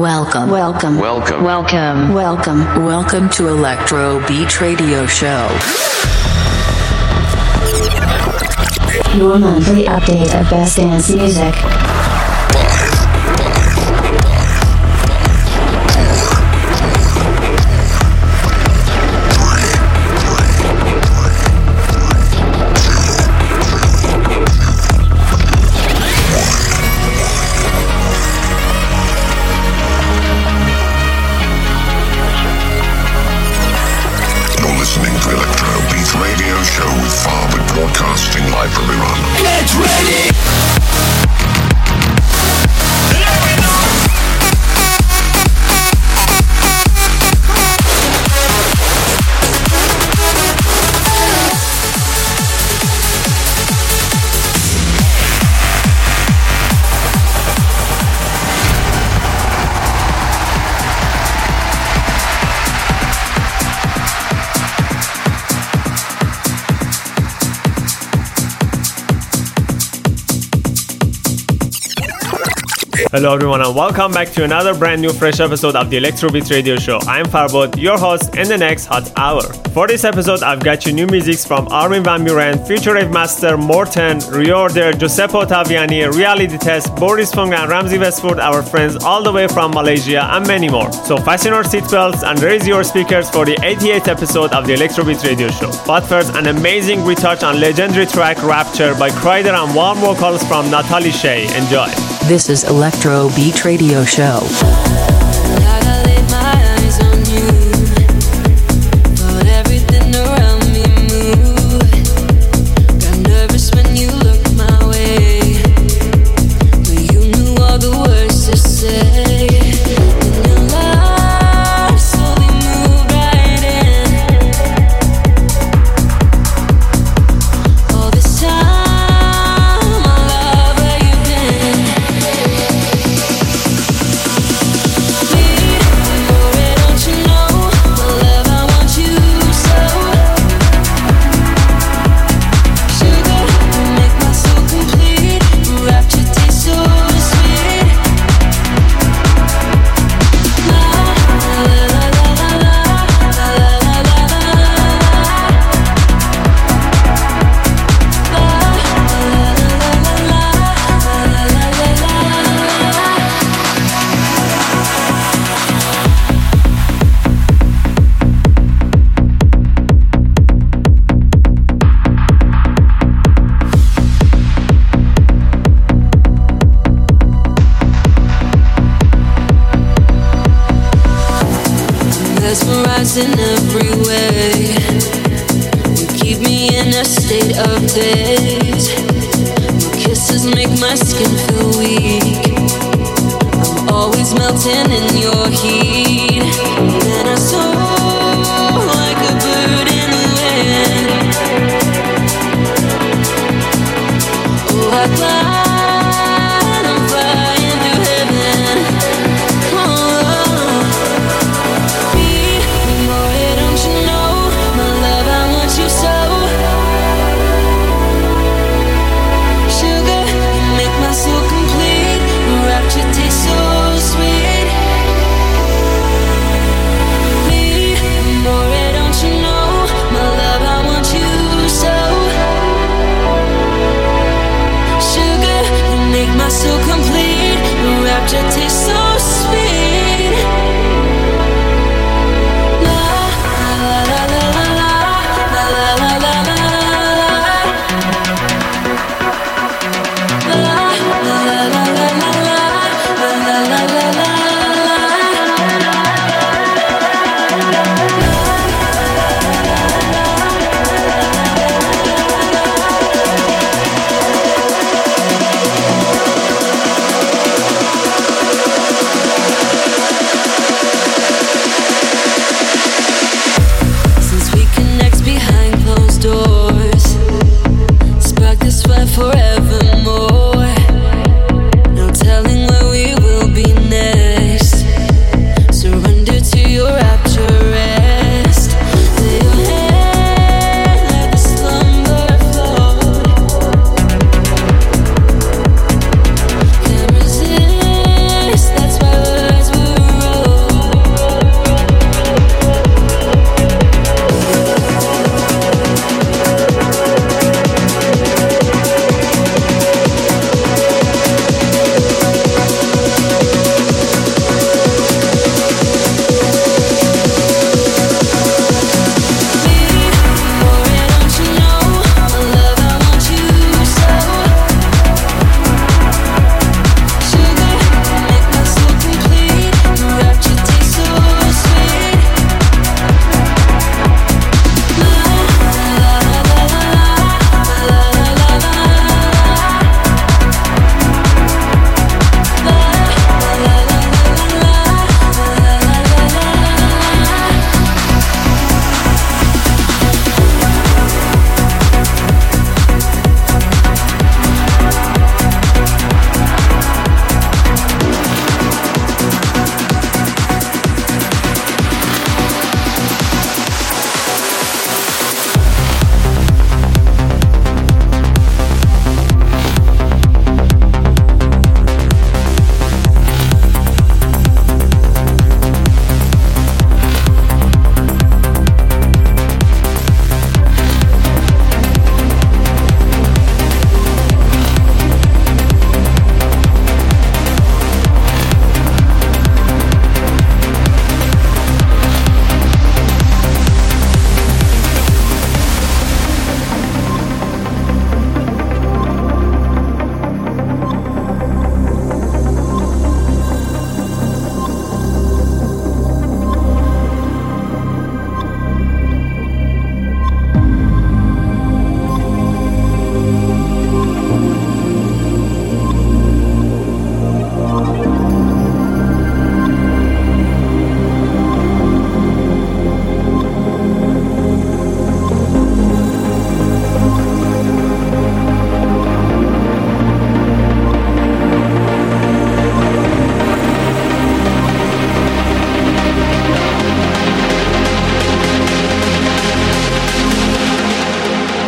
Welcome. Welcome. Welcome. Welcome. Welcome. Welcome to Electro Beat Radio Show. Your monthly update of best dance music. Hello everyone and welcome back to another brand new fresh episode of the Electrobeat Radio Show. I'm Farbod, your host in the next hot hour. For this episode, I've got you new musics from Armin van Buuren, Future Rave Master, Morten, Reorder, Giuseppe Ottaviani, Reality Test, Boris Foong and Ramsey Westwood, our friends all the way from Malaysia and many more. So fasten your seatbelts and raise your speakers for the 88th episode of the Electrobeat Radio Show. But first, an amazing retouch on legendary track Rapture by Kryder and warm vocals from Natalie Shay. Enjoy. This is Electro Beat Radio Show.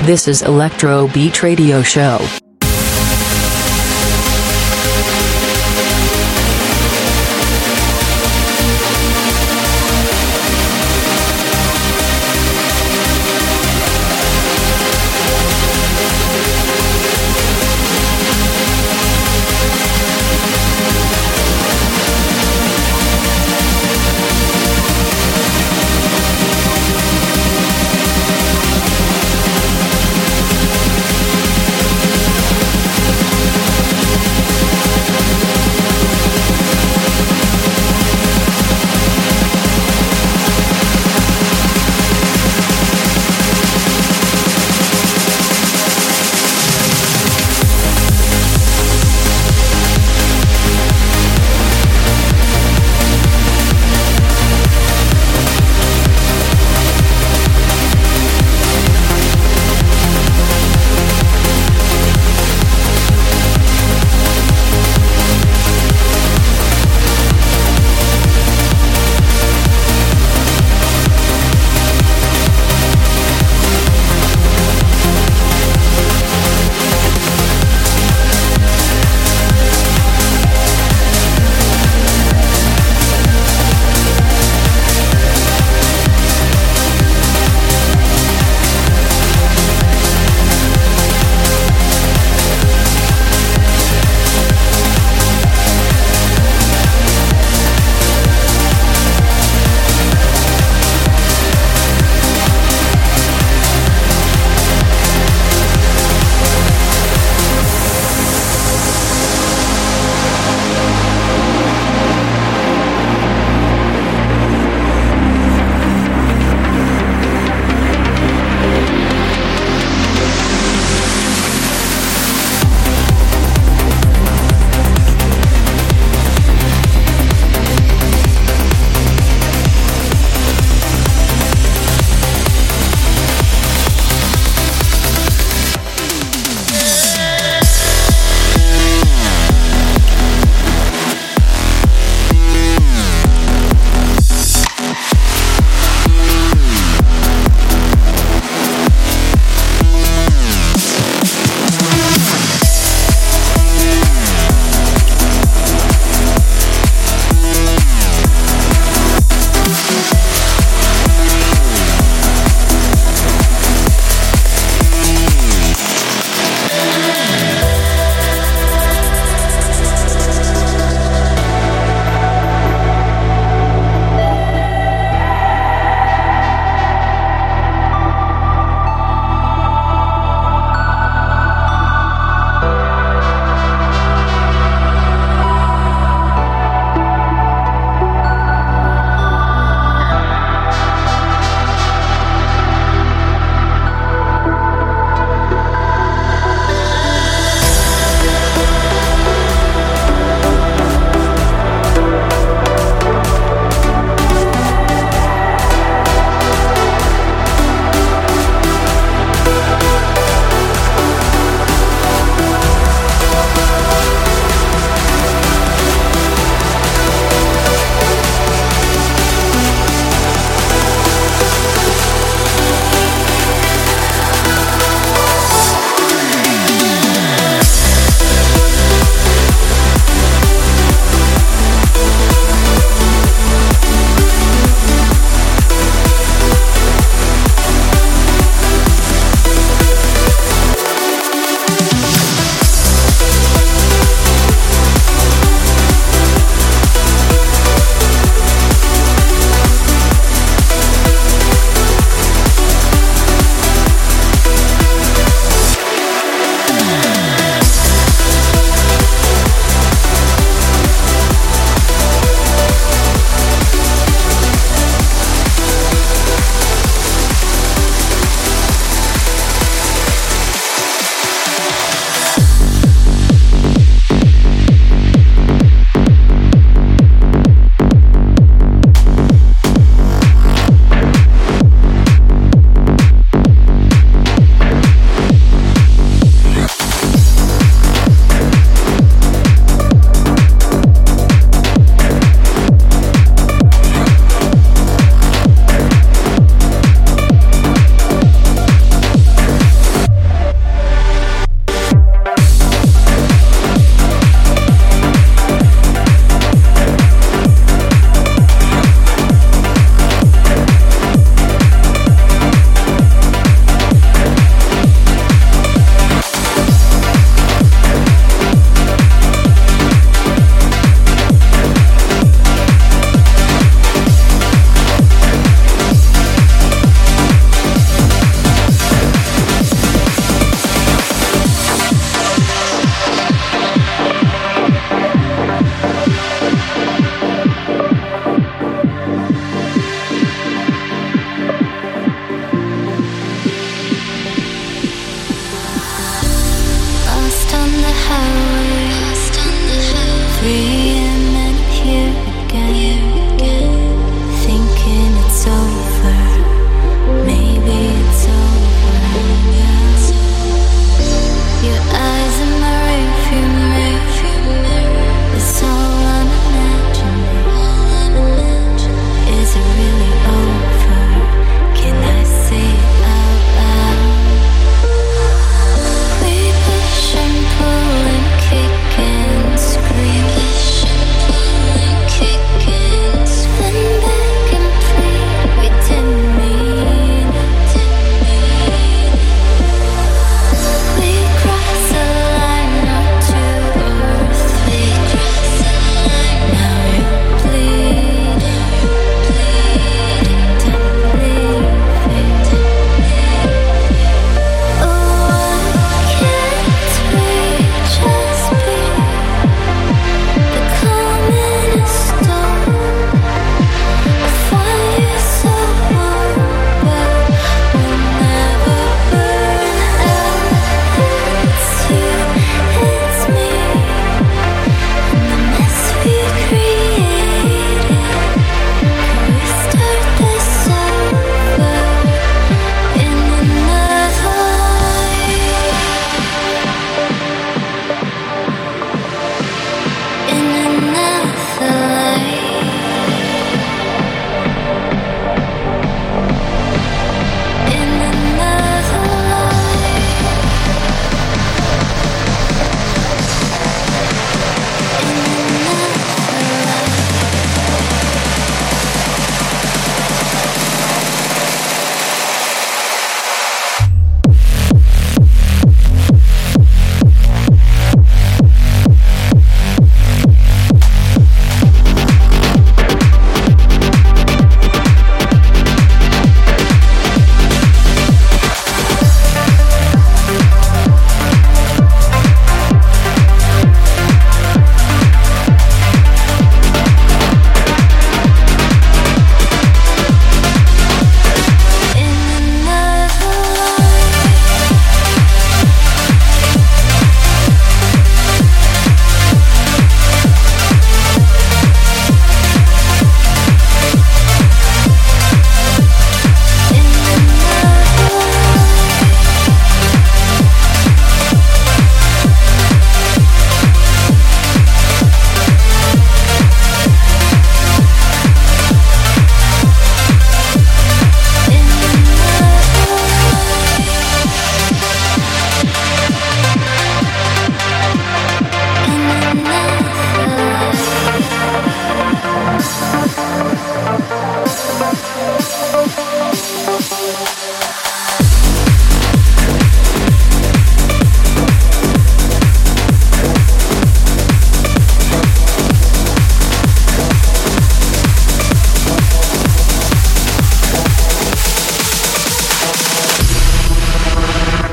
This is Electro Beat Radio Show.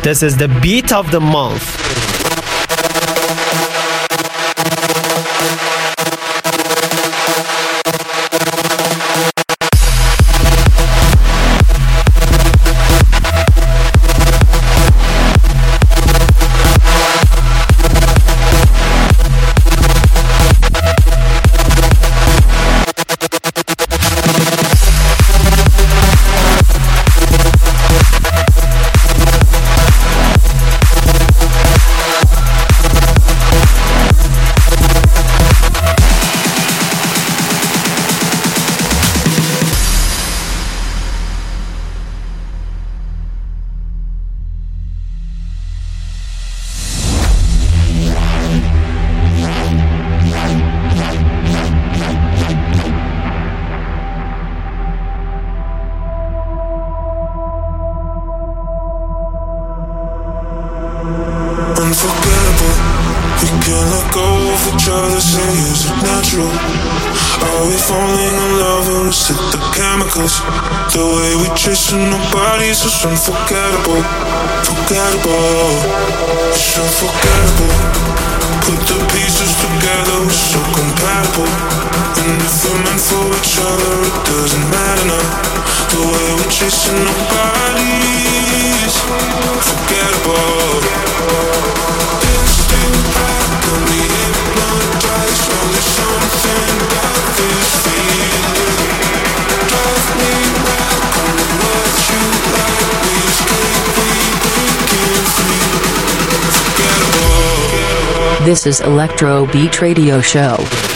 This is the beat of the month. This is Electro Beat Radio Show.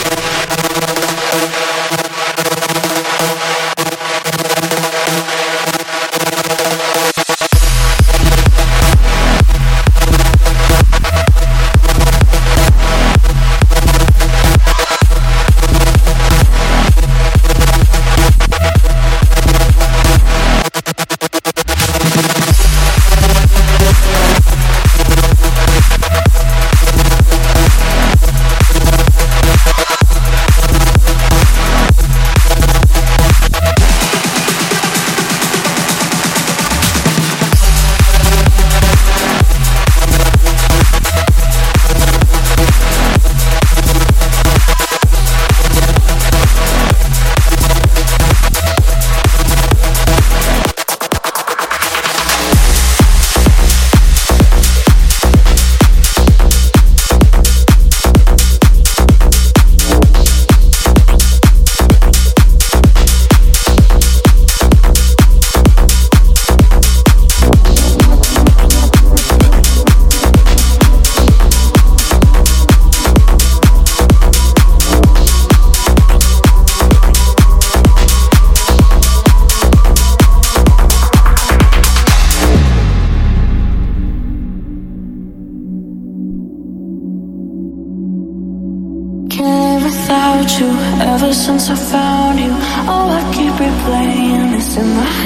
Broken heart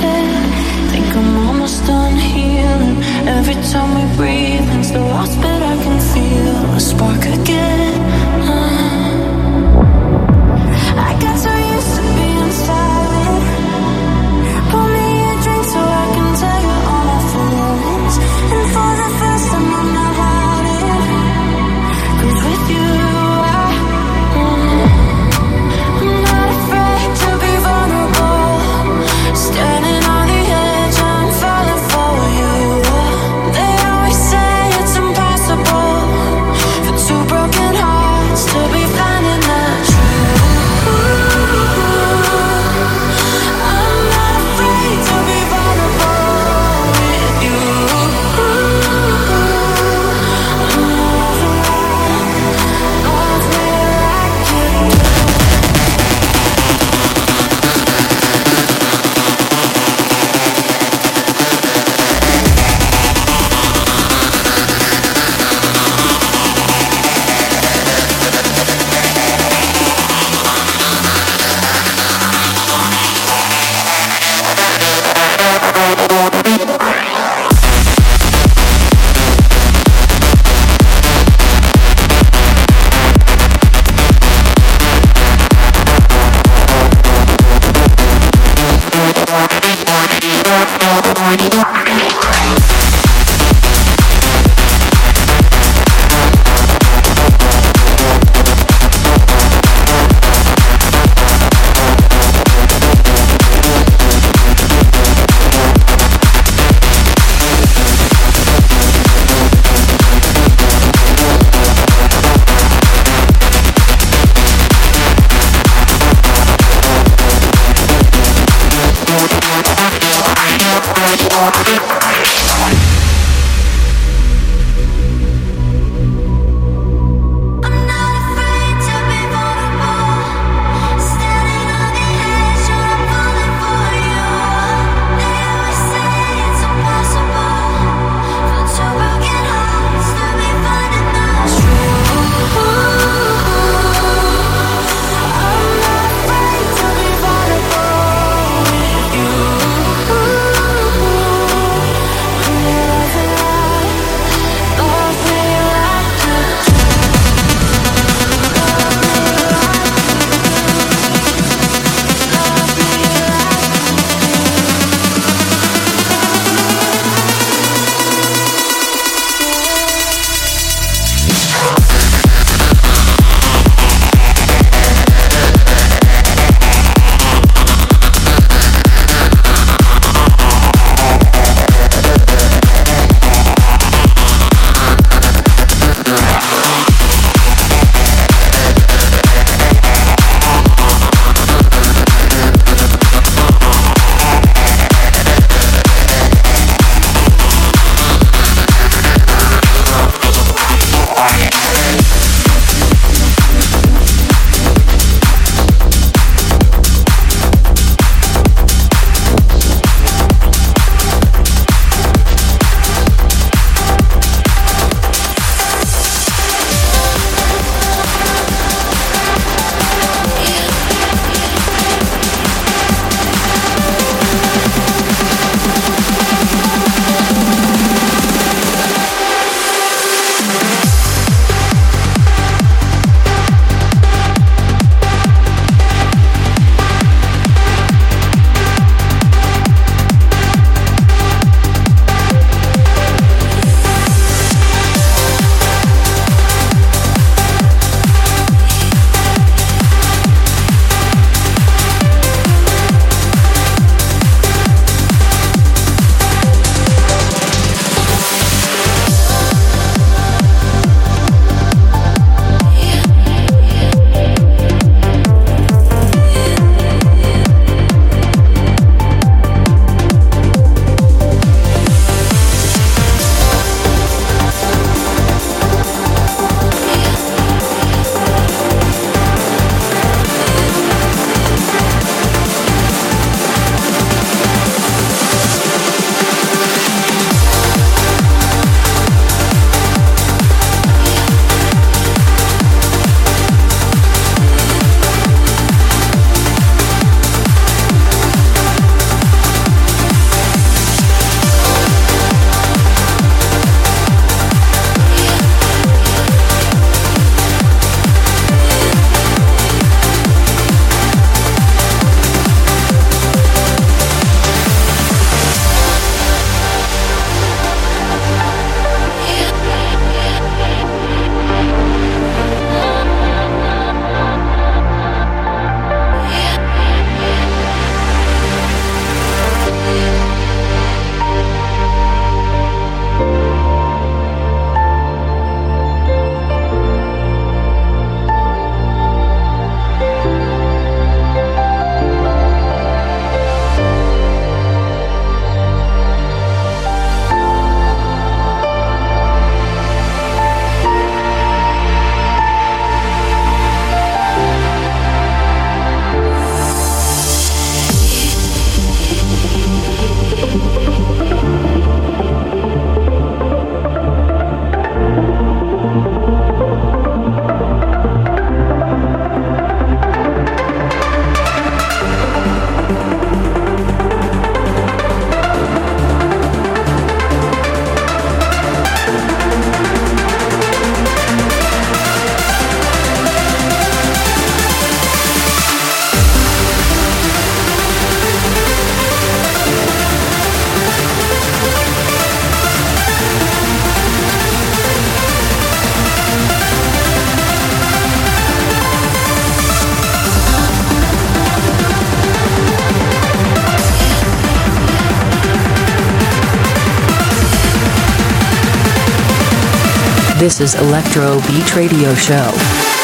This Electro Beat Radio Show.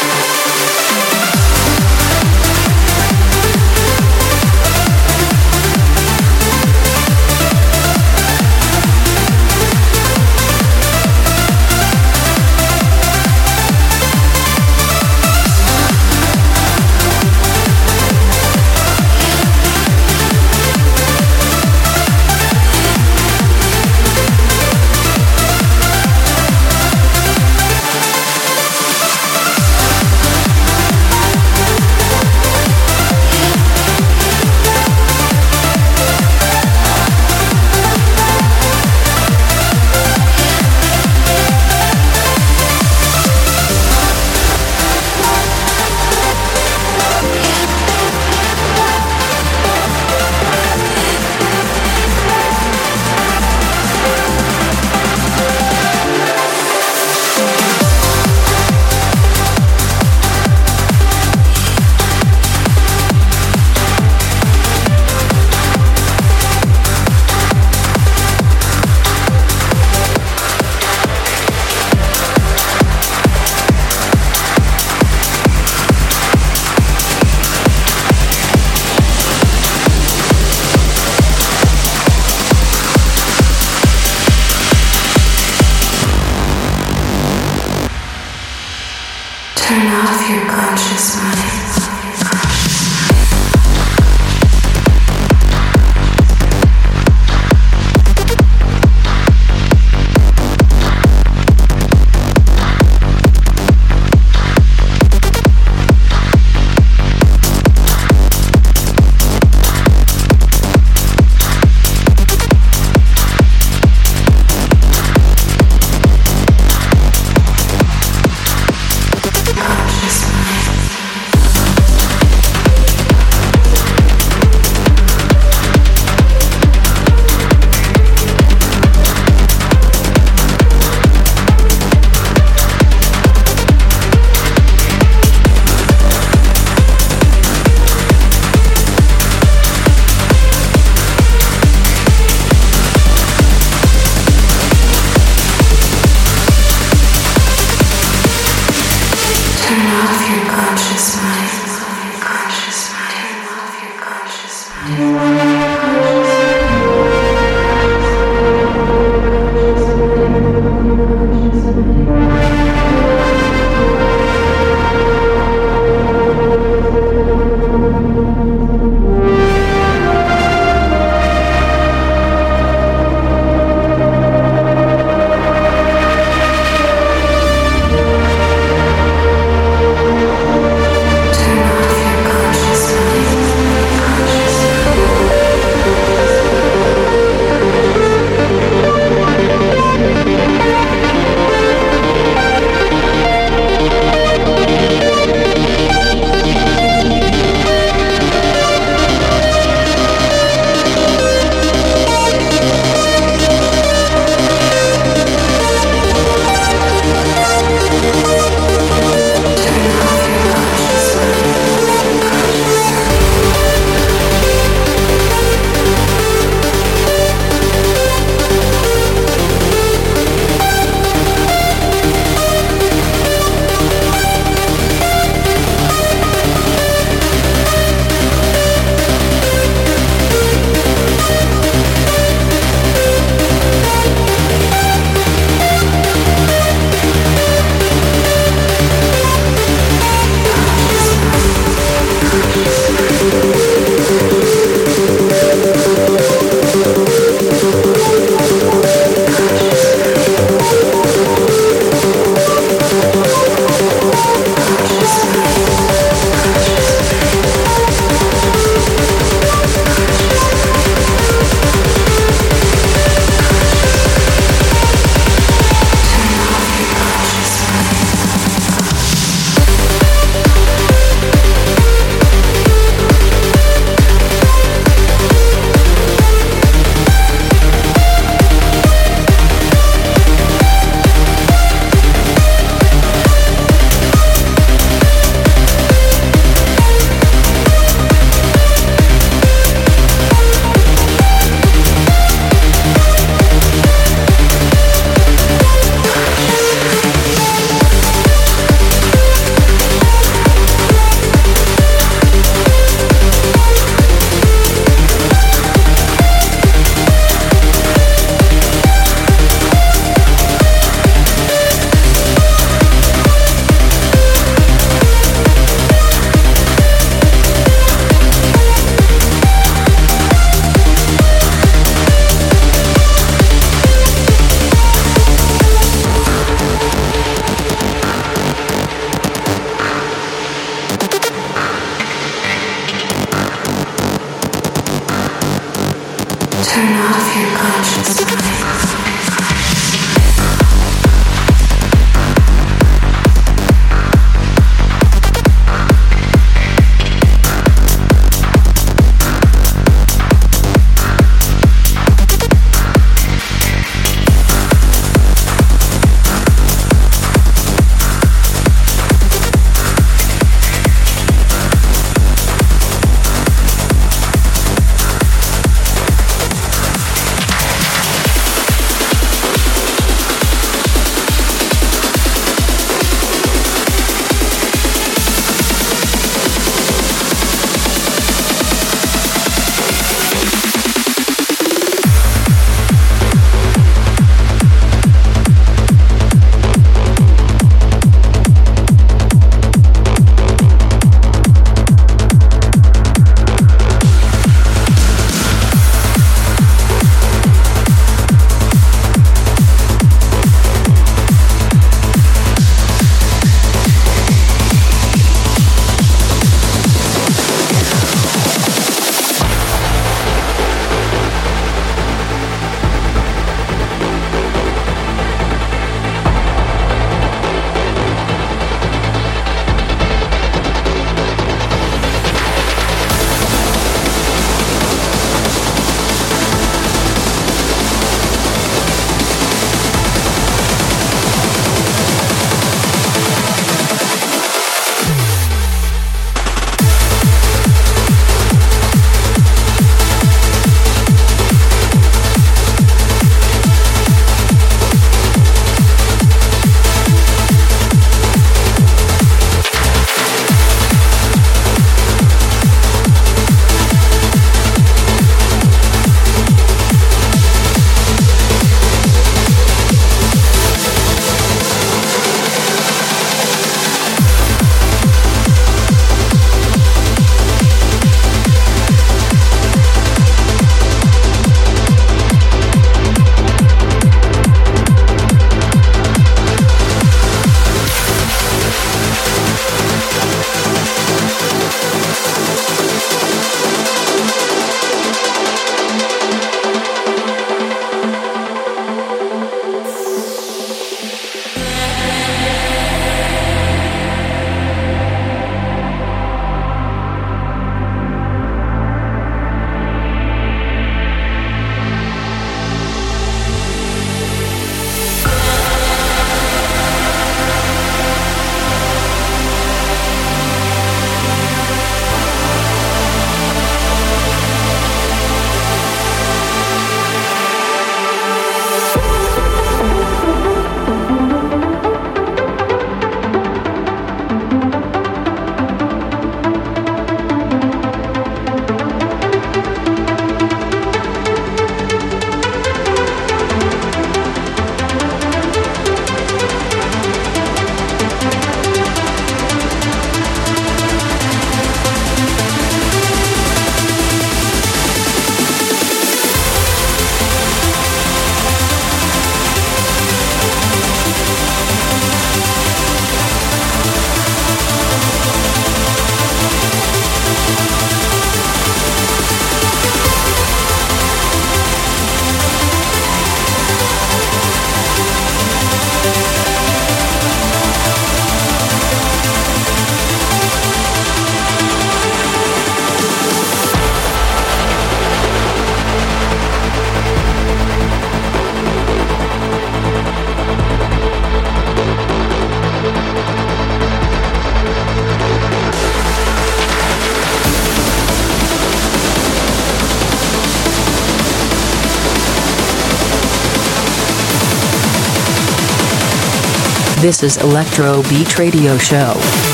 This is Electro Beat Radio Show.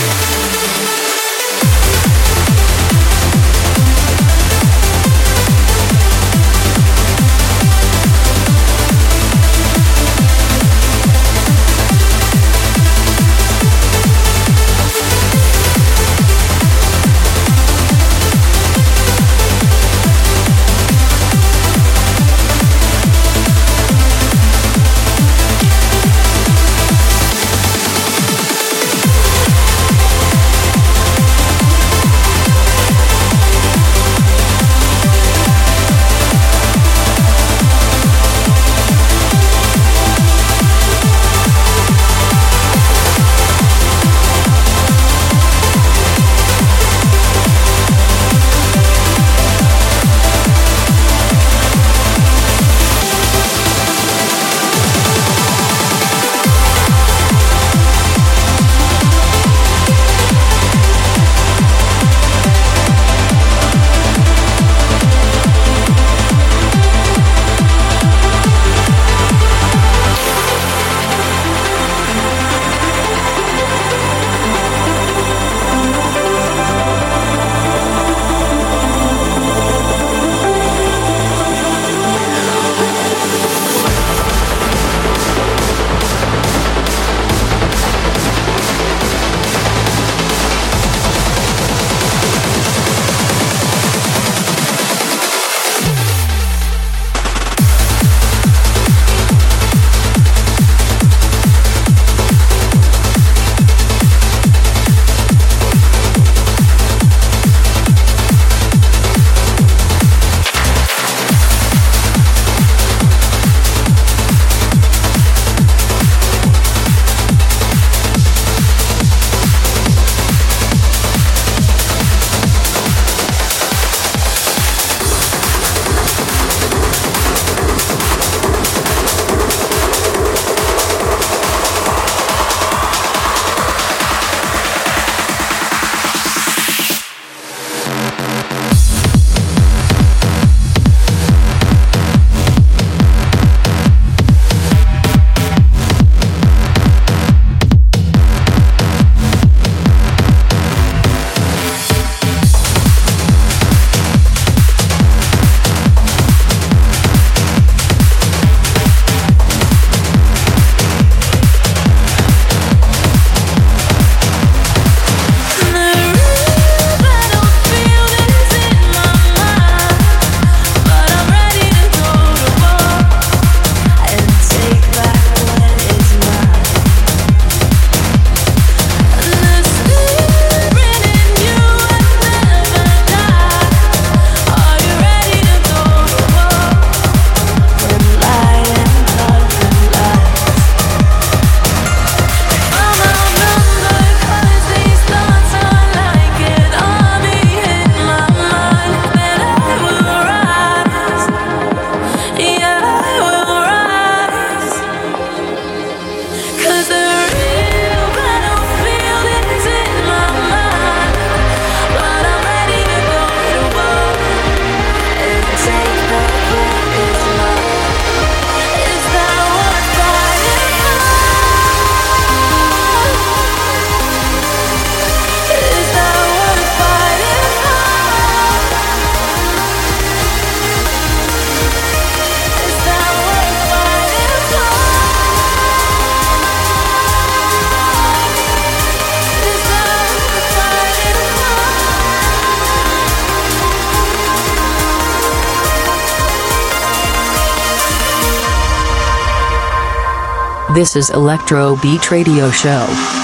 This is Electro Beat Radio Show.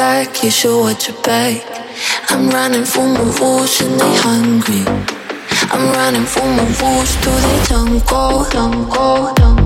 You show what you beg. I'm running for my wolves and they hungry. I'm running for my wolves to the jungle, jungle, jungle.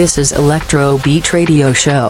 This is Electro Beat Radio Show.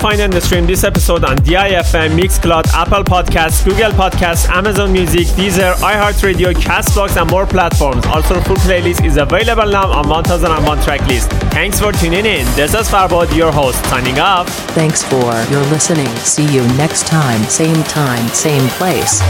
Find and stream this episode on DIFM, Mixcloud, Apple Podcasts, Google Podcasts, Amazon Music, Deezer, iHeartRadio, Castbox, and more platforms. Also, full playlist is available now on 1001 track list. Thanks for tuning in. This is Farbod, your host, signing off. Thanks for your listening. See you next time, same time, same place.